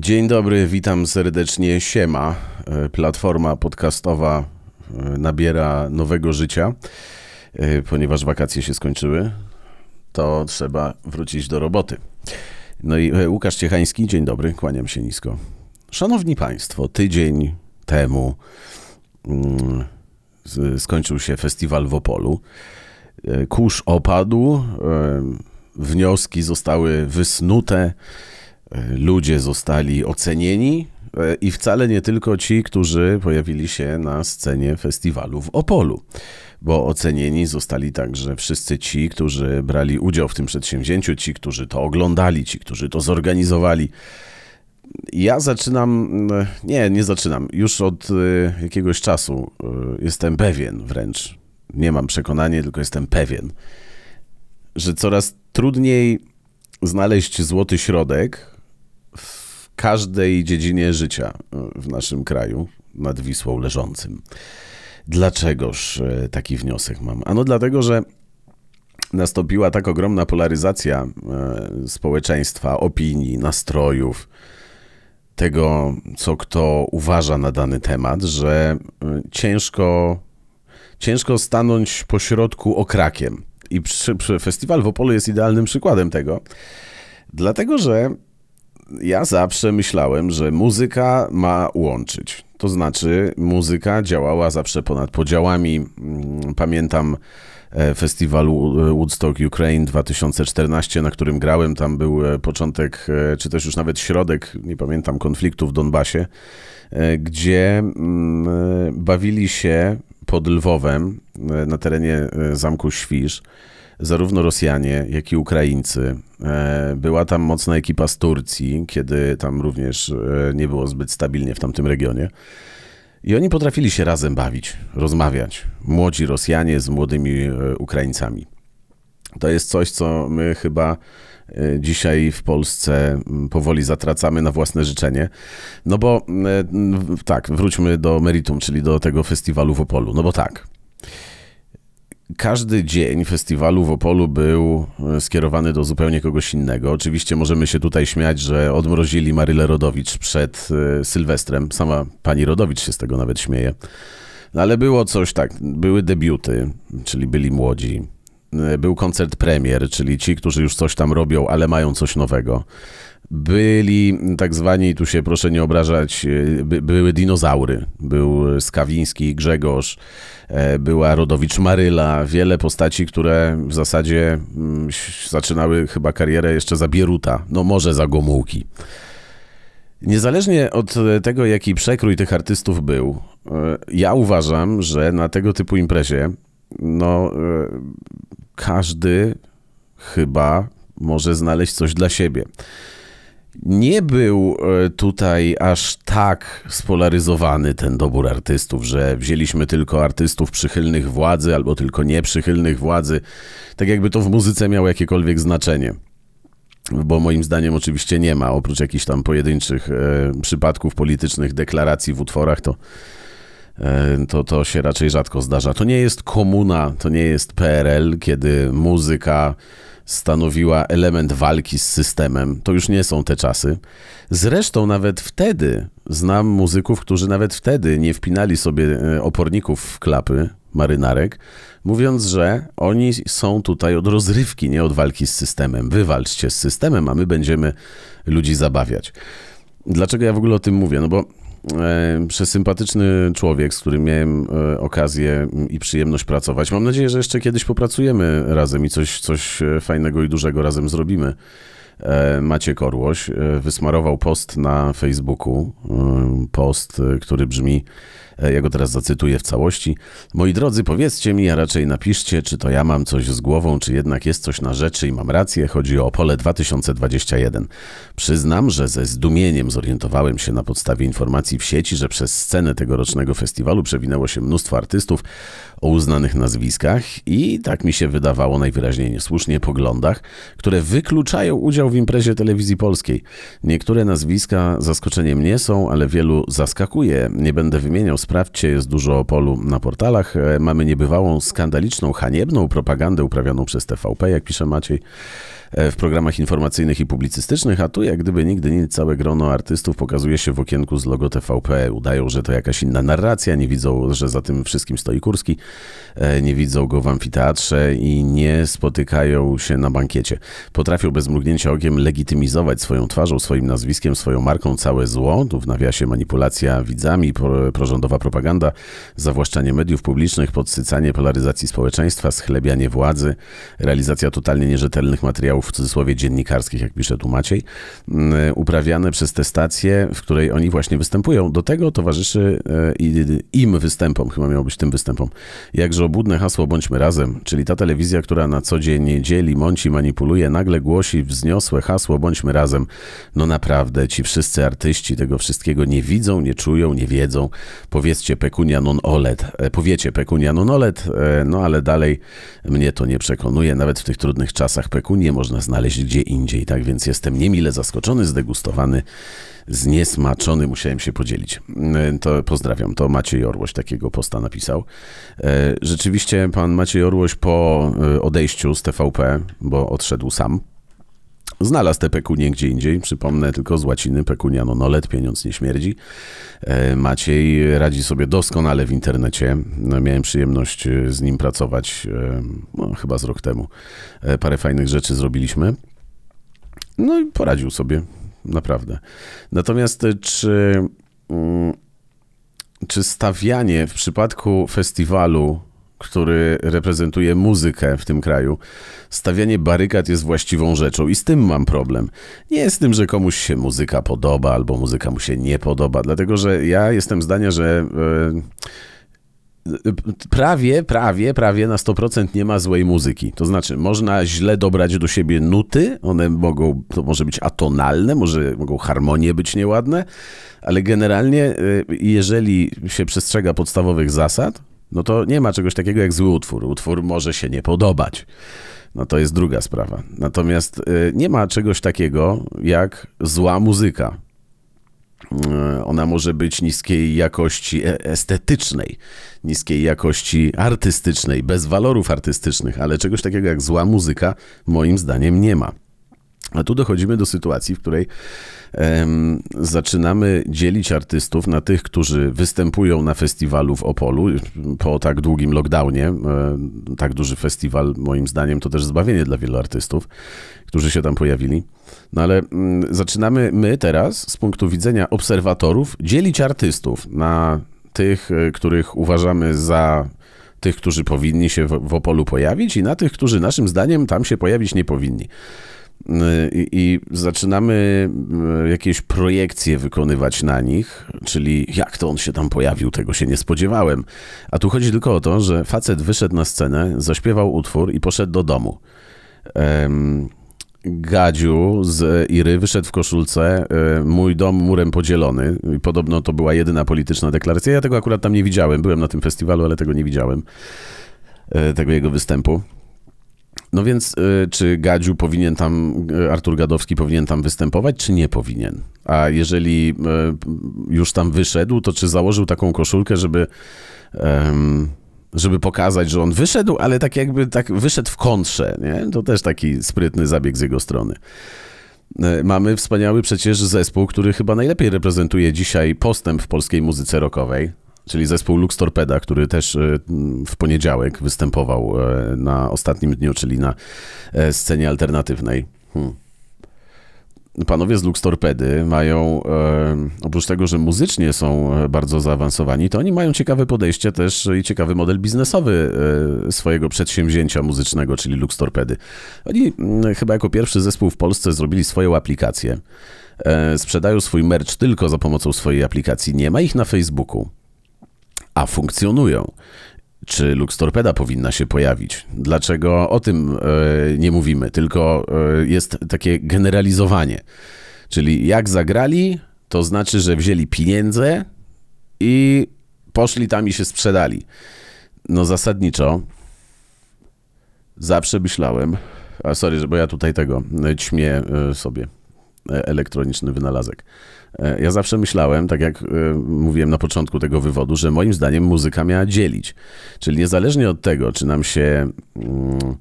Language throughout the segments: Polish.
Dzień dobry, witam serdecznie. Siema. E, Platforma podcastowa e, nabiera nowego życia, e, ponieważ wakacje się skończyły. To trzeba wrócić do roboty. No i Łukasz Ciechański, dzień dobry, kłaniam się nisko. Szanowni Państwo, tydzień temu mm, skończył się festiwal w Opolu. Kurz opadł, wnioski zostały wysnute, ludzie zostali ocenieni e, i wcale nie tylko ci, którzy pojawili się na scenie festiwalu w Opolu, bo ocenieni zostali także wszyscy ci, którzy brali udział w tym przedsięwzięciu, ci, którzy to oglądali, ci, którzy to zorganizowali. Ja zaczynam, mm, nie, nie zaczynam. Już od jakiegoś czasu jestem pewien wręcz, nie mam przekonania, tylko jestem pewien, że coraz trudniej znaleźć złoty środek każdej dziedzinie życia w naszym kraju nad Wisłą leżącym. Dlaczegoż y, taki wniosek mam? Ano dlatego, że nastąpiła tak ogromna polaryzacja y, społeczeństwa, opinii, nastrojów, tego, co kto uważa na dany temat, że y, ciężko, ciężko stanąć pośrodku okrakiem. I przy, przy festiwal w Opolu jest idealnym przykładem tego, dlatego że ja zawsze myślałem, że muzyka ma łączyć. To znaczy, muzyka działała zawsze ponad podziałami. Mm, Pamiętam e, festiwal Wo- Woodstock Ukraine 2014, na którym grałem. Tam był e, początek, e, czy też już nawet środek, nie pamiętam, konfliktu w Donbasie, gdzie mm, bawili się pod Lwowem na terenie zamku Świsz zarówno Rosjanie, jak i Ukraińcy. E, Była tam mocna ekipa z Turcji, kiedy tam również e, nie było zbyt stabilnie w tamtym regionie. I oni potrafili się razem bawić, rozmawiać. Młodzi Rosjanie z młodymi e, Ukraińcami. To jest coś, co my chyba dzisiaj w Polsce powoli zatracamy na własne życzenie. No bo tak, wróćmy do meritum, czyli do tego festiwalu w Opolu. No bo tak, każdy dzień festiwalu w Opolu był e, skierowany do zupełnie kogoś innego. Oczywiście możemy się tutaj śmiać, że odmrozili Marylę Rodowicz przed e, Sylwestrem. Sama pani Rodowicz się z tego nawet śmieje. No ale było coś tak, były debiuty, czyli byli młodzi. E, Był koncert premier, czyli ci, którzy już coś tam robią, ale mają coś nowego. Byli tak zwani, tu się proszę nie obrażać, e, by, były dinozaury. Był Skawiński, Grzegorz, e, była Rodowicz Maryla, wiele postaci, które w zasadzie mm, zaczynały chyba karierę jeszcze za Bieruta, no może za Gomułki. Niezależnie od e, tego, jaki przekrój tych artystów był, ja uważam, że na tego typu imprezie, no, każdy chyba może znaleźć coś dla siebie. Nie był e, tutaj aż tak spolaryzowany ten dobór artystów, że wzięliśmy tylko artystów przychylnych władzy albo tylko nieprzychylnych władzy, tak jakby to w muzyce miało jakiekolwiek znaczenie bo moim zdaniem oczywiście nie ma, oprócz jakichś tam pojedynczych e, przypadków politycznych, deklaracji w utworach, to, e, to, to się raczej rzadko zdarza. To nie jest komuna, to nie jest PRL, kiedy muzyka stanowiła element walki z systemem. To już nie są te czasy. Zresztą nawet wtedy znam muzyków, którzy nawet wtedy nie wpinali sobie e, oporników w klapy marynarek, mówiąc, że oni są tutaj od rozrywki, nie od walki z systemem. Wywalczcie z systemem, a my będziemy ludzi zabawiać. Dlaczego ja w ogóle o tym mówię? No bo przesympatyczny człowiek, z którym miałem e, okazję i przyjemność pracować. Mam nadzieję, że jeszcze kiedyś popracujemy razem i coś, coś e, fajnego i dużego razem zrobimy. E, Maciek Orłoś e, wysmarował post na Facebooku. e, Post, e, który brzmi, e, ja go teraz zacytuję w całości. Moi drodzy, powiedzcie mi, a raczej napiszcie, czy to ja mam coś z głową, czy jednak jest coś na rzeczy i mam rację. Chodzi o Opole 2021. Przyznam, że ze zdumieniem zorientowałem się na podstawie informacji w sieci, że przez scenę tegorocznego festiwalu przewinęło się mnóstwo artystów o uznanych nazwiskach i, tak mi się wydawało najwyraźniej niesłusznie, poglądach, które wykluczają udział w imprezie telewizji polskiej. Niektóre nazwiska zaskoczeniem nie są, ale wielu zaskakuje. Nie będę wymieniał, sprawdźcie, jest dużo polu na portalach. E, Mamy niebywałą, skandaliczną, haniebną propagandę uprawianą przez TVP, jak pisze Maciej. E, w programach informacyjnych i publicystycznych, a tu jak gdyby nigdy nic, całe grono artystów pokazuje się w okienku z logo TVP. Udają, że to jakaś inna narracja, nie widzą, że za tym wszystkim stoi Kurski, e, nie widzą go w amfiteatrze i nie spotykają się na bankiecie. Potrafią bez mrugnięcia okiem legitymizować swoją twarzą, swoim nazwiskiem, swoją marką całe zło. Tu w nawiasie manipulacja widzami, prorządowa propaganda, zawłaszczanie mediów publicznych, podsycanie polaryzacji społeczeństwa, schlebianie władzy, realizacja totalnie nierzetelnych materiałów w cudzysłowie dziennikarskich, jak pisze tu Maciej, mm, uprawiane przez tę stację, w której oni właśnie występują. Do tego towarzyszy e, im występom, chyba miało być tym występom, jakże obłudne hasło Bądźmy Razem, czyli ta telewizja, która na co dzień dzieli, mąci, manipuluje, nagle głosi wzniosłe hasło Bądźmy Razem. No naprawdę, ci wszyscy artyści tego wszystkiego nie widzą, nie czują, nie wiedzą. Powiedzcie pecunia non olet, e, powiecie pecunia non olet, e, no ale dalej mnie to nie przekonuje. Nawet w tych trudnych czasach pekunię można znaleźć gdzie indziej, tak więc jestem niemile zaskoczony, zdegustowany, zniesmaczony, musiałem się podzielić. E, to pozdrawiam, to Maciej Orłoś takiego posta napisał. Rzeczywiście pan Maciej Orłoś po odejściu z TVP, bo odszedł sam, Znalazł te pekunię gdzie indziej, przypomnę tylko z łaciny pekunia no nolet, pieniądz nie śmierdzi. E, Maciej radzi sobie doskonale w internecie. No, miałem przyjemność e, z nim pracować e, no, chyba z rok temu. Parę fajnych rzeczy zrobiliśmy. No i poradził sobie, naprawdę. Natomiast czy, mm, czy stawianie w przypadku festiwalu który reprezentuje muzykę w tym kraju, stawianie barykad jest właściwą rzeczą i z tym mam problem. Nie z tym, że komuś się muzyka podoba albo muzyka mu się nie podoba, dlatego że ja jestem zdania, że e, prawie, prawie, prawie na 100% nie ma złej muzyki. To znaczy, można źle dobrać do siebie nuty, one mogą, to może być atonalne, może mogą harmonie być nieładne, ale generalnie, e, jeżeli się przestrzega podstawowych zasad, no to nie ma czegoś takiego jak zły utwór. Utwór może się nie podobać. No to jest druga sprawa. Natomiast y, nie ma czegoś takiego jak zła muzyka. Y, ona może być niskiej jakości e, estetycznej, niskiej jakości artystycznej, bez walorów artystycznych, ale czegoś takiego jak zła muzyka moim zdaniem nie ma. A tu dochodzimy do sytuacji, w której um, zaczynamy dzielić artystów na tych, którzy występują na festiwalu w Opolu po tak długim lockdownie. tak duży festiwal, moim zdaniem, to też zbawienie dla wielu artystów, którzy się tam pojawili. No ale um, zaczynamy my teraz, z punktu widzenia obserwatorów, dzielić artystów na tych, e, których uważamy za tych, którzy powinni się w, w Opolu pojawić i na tych, którzy naszym zdaniem tam się pojawić nie powinni. I, I, zaczynamy e, jakieś projekcje wykonywać na nich, czyli jak to on się tam pojawił, tego się nie spodziewałem. A tu chodzi tylko o to, że facet wyszedł na scenę, zaśpiewał utwór i poszedł do domu. Gadziu z Iry wyszedł w koszulce, e, mój dom murem podzielony. Podobno to była jedyna polityczna deklaracja. Ja tego akurat tam nie widziałem. Byłem na tym festiwalu, ale tego nie widziałem. Tego jego występu. No więc y, czy Gadziu powinien tam, y, Artur Gadowski powinien tam występować, czy nie powinien? A jeżeli y, już tam wyszedł, to czy założył taką koszulkę, żeby, żeby pokazać, że on wyszedł, ale tak jakby tak wyszedł w kontrze, nie? To też taki sprytny zabieg z jego strony. Mamy wspaniały przecież zespół, który chyba najlepiej reprezentuje dzisiaj postęp w polskiej muzyce rockowej czyli zespół Lux Torpeda, który też e, w poniedziałek występował e, na ostatnim dniu, czyli na e, scenie alternatywnej. Hmm. Panowie z Lux Torpedy mają, oprócz tego, że muzycznie są bardzo zaawansowani, to oni mają ciekawe podejście też i ciekawy model biznesowy swojego przedsięwzięcia muzycznego, czyli Lux Torpedy. Oni mm, chyba jako pierwszy zespół w Polsce zrobili swoją aplikację. Sprzedają swój merch tylko za pomocą swojej aplikacji. Nie ma ich na Facebooku a funkcjonują. Czy Lux Torpeda powinna się pojawić? Dlaczego o tym e, nie mówimy, tylko e, jest takie generalizowanie. Czyli jak zagrali, to znaczy, że wzięli pieniądze i poszli tam i się sprzedali. No zasadniczo zawsze myślałem, a sorry, bo ja tutaj tego e, ćmię sobie elektroniczny wynalazek. E, ja zawsze myślałem, tak jak e, mówiłem na początku tego wywodu, że moim zdaniem muzyka miała dzielić. Czyli niezależnie od tego, czy nam się mm,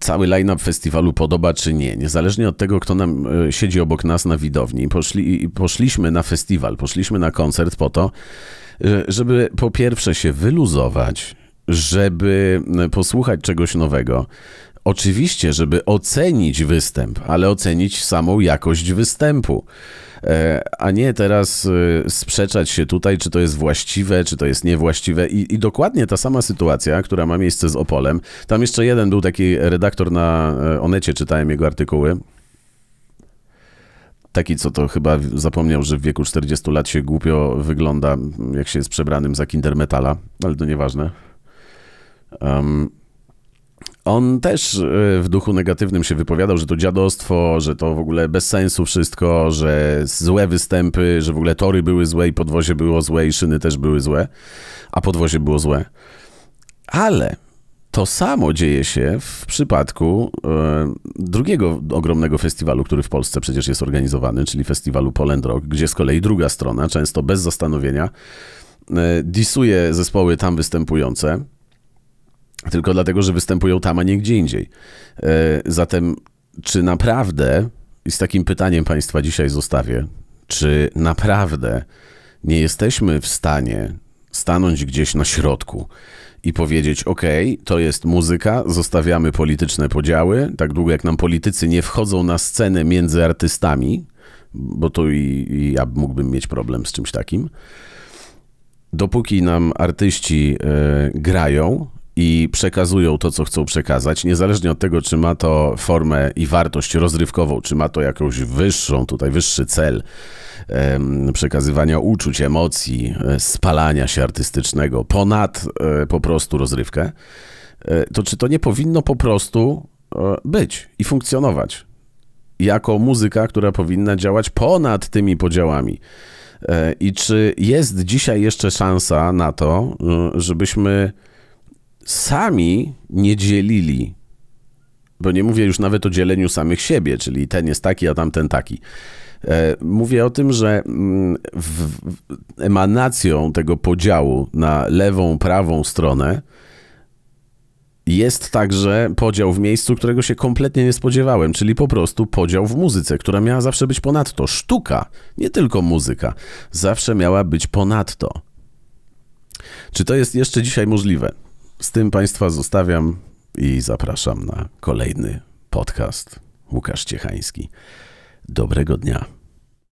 cały line-up festiwalu podoba czy nie, niezależnie od tego, kto nam e, siedzi obok nas na widowni, poszli, poszliśmy na festiwal, poszliśmy na koncert po to, e, żeby po pierwsze się wyluzować, żeby e, posłuchać czegoś nowego. Oczywiście, żeby ocenić występ, ale ocenić samą jakość występu. E, a nie teraz e, sprzeczać się tutaj, czy to jest właściwe, czy to jest niewłaściwe. I, I, dokładnie ta sama sytuacja, która ma miejsce z Opolem. Tam jeszcze jeden był taki redaktor na e, Onecie, czytałem jego artykuły. Taki, co to chyba zapomniał, że w wieku 40 lat się głupio wygląda, jak się jest przebranym za kindermetala, ale to nieważne. Um, on też e, w duchu negatywnym się wypowiadał, że to dziadostwo, że to w ogóle bez sensu wszystko, że złe występy, że w ogóle tory były złe i podwozie było złe i szyny też były złe, a podwozie było złe. Ale to samo dzieje się w przypadku e, drugiego ogromnego festiwalu, który w Polsce przecież jest organizowany, czyli festiwalu Poland Rock, gdzie z kolei druga strona, często bez zastanowienia, e, disuje zespoły tam występujące tylko dlatego, że występują tam, a nie gdzie indziej. E, zatem, czy naprawdę, i z takim pytaniem Państwa dzisiaj zostawię, czy naprawdę nie jesteśmy w stanie stanąć gdzieś na środku i powiedzieć: OK, to jest muzyka, zostawiamy polityczne podziały, tak długo jak nam politycy nie wchodzą na scenę między artystami, bo to i, i ja mógłbym mieć problem z czymś takim. Dopóki nam artyści y, grają, i przekazują to, co chcą przekazać, niezależnie od tego, czy ma to formę i wartość rozrywkową, czy ma to jakąś wyższą, tutaj wyższy cel przekazywania uczuć, emocji, e, spalania się artystycznego ponad e, po prostu rozrywkę, e, to czy to nie powinno po prostu być i funkcjonować jako muzyka, która powinna działać ponad tymi podziałami? I czy jest dzisiaj jeszcze szansa na to, żebyśmy sami nie dzielili, bo nie mówię już nawet o dzieleniu samych siebie, czyli ten jest taki, a tamten taki. E, mówię o tym, że mm, emanacją tego podziału na lewą, prawą stronę jest także podział w miejscu, którego się kompletnie nie spodziewałem, czyli po prostu podział w muzyce, która miała zawsze być ponadto. Sztuka, nie tylko muzyka, zawsze miała być ponadto. Czy to jest jeszcze dzisiaj możliwe? Z tym Państwa zostawiam i zapraszam na kolejny podcast. Łukasz Ciechański. Dobrego dnia.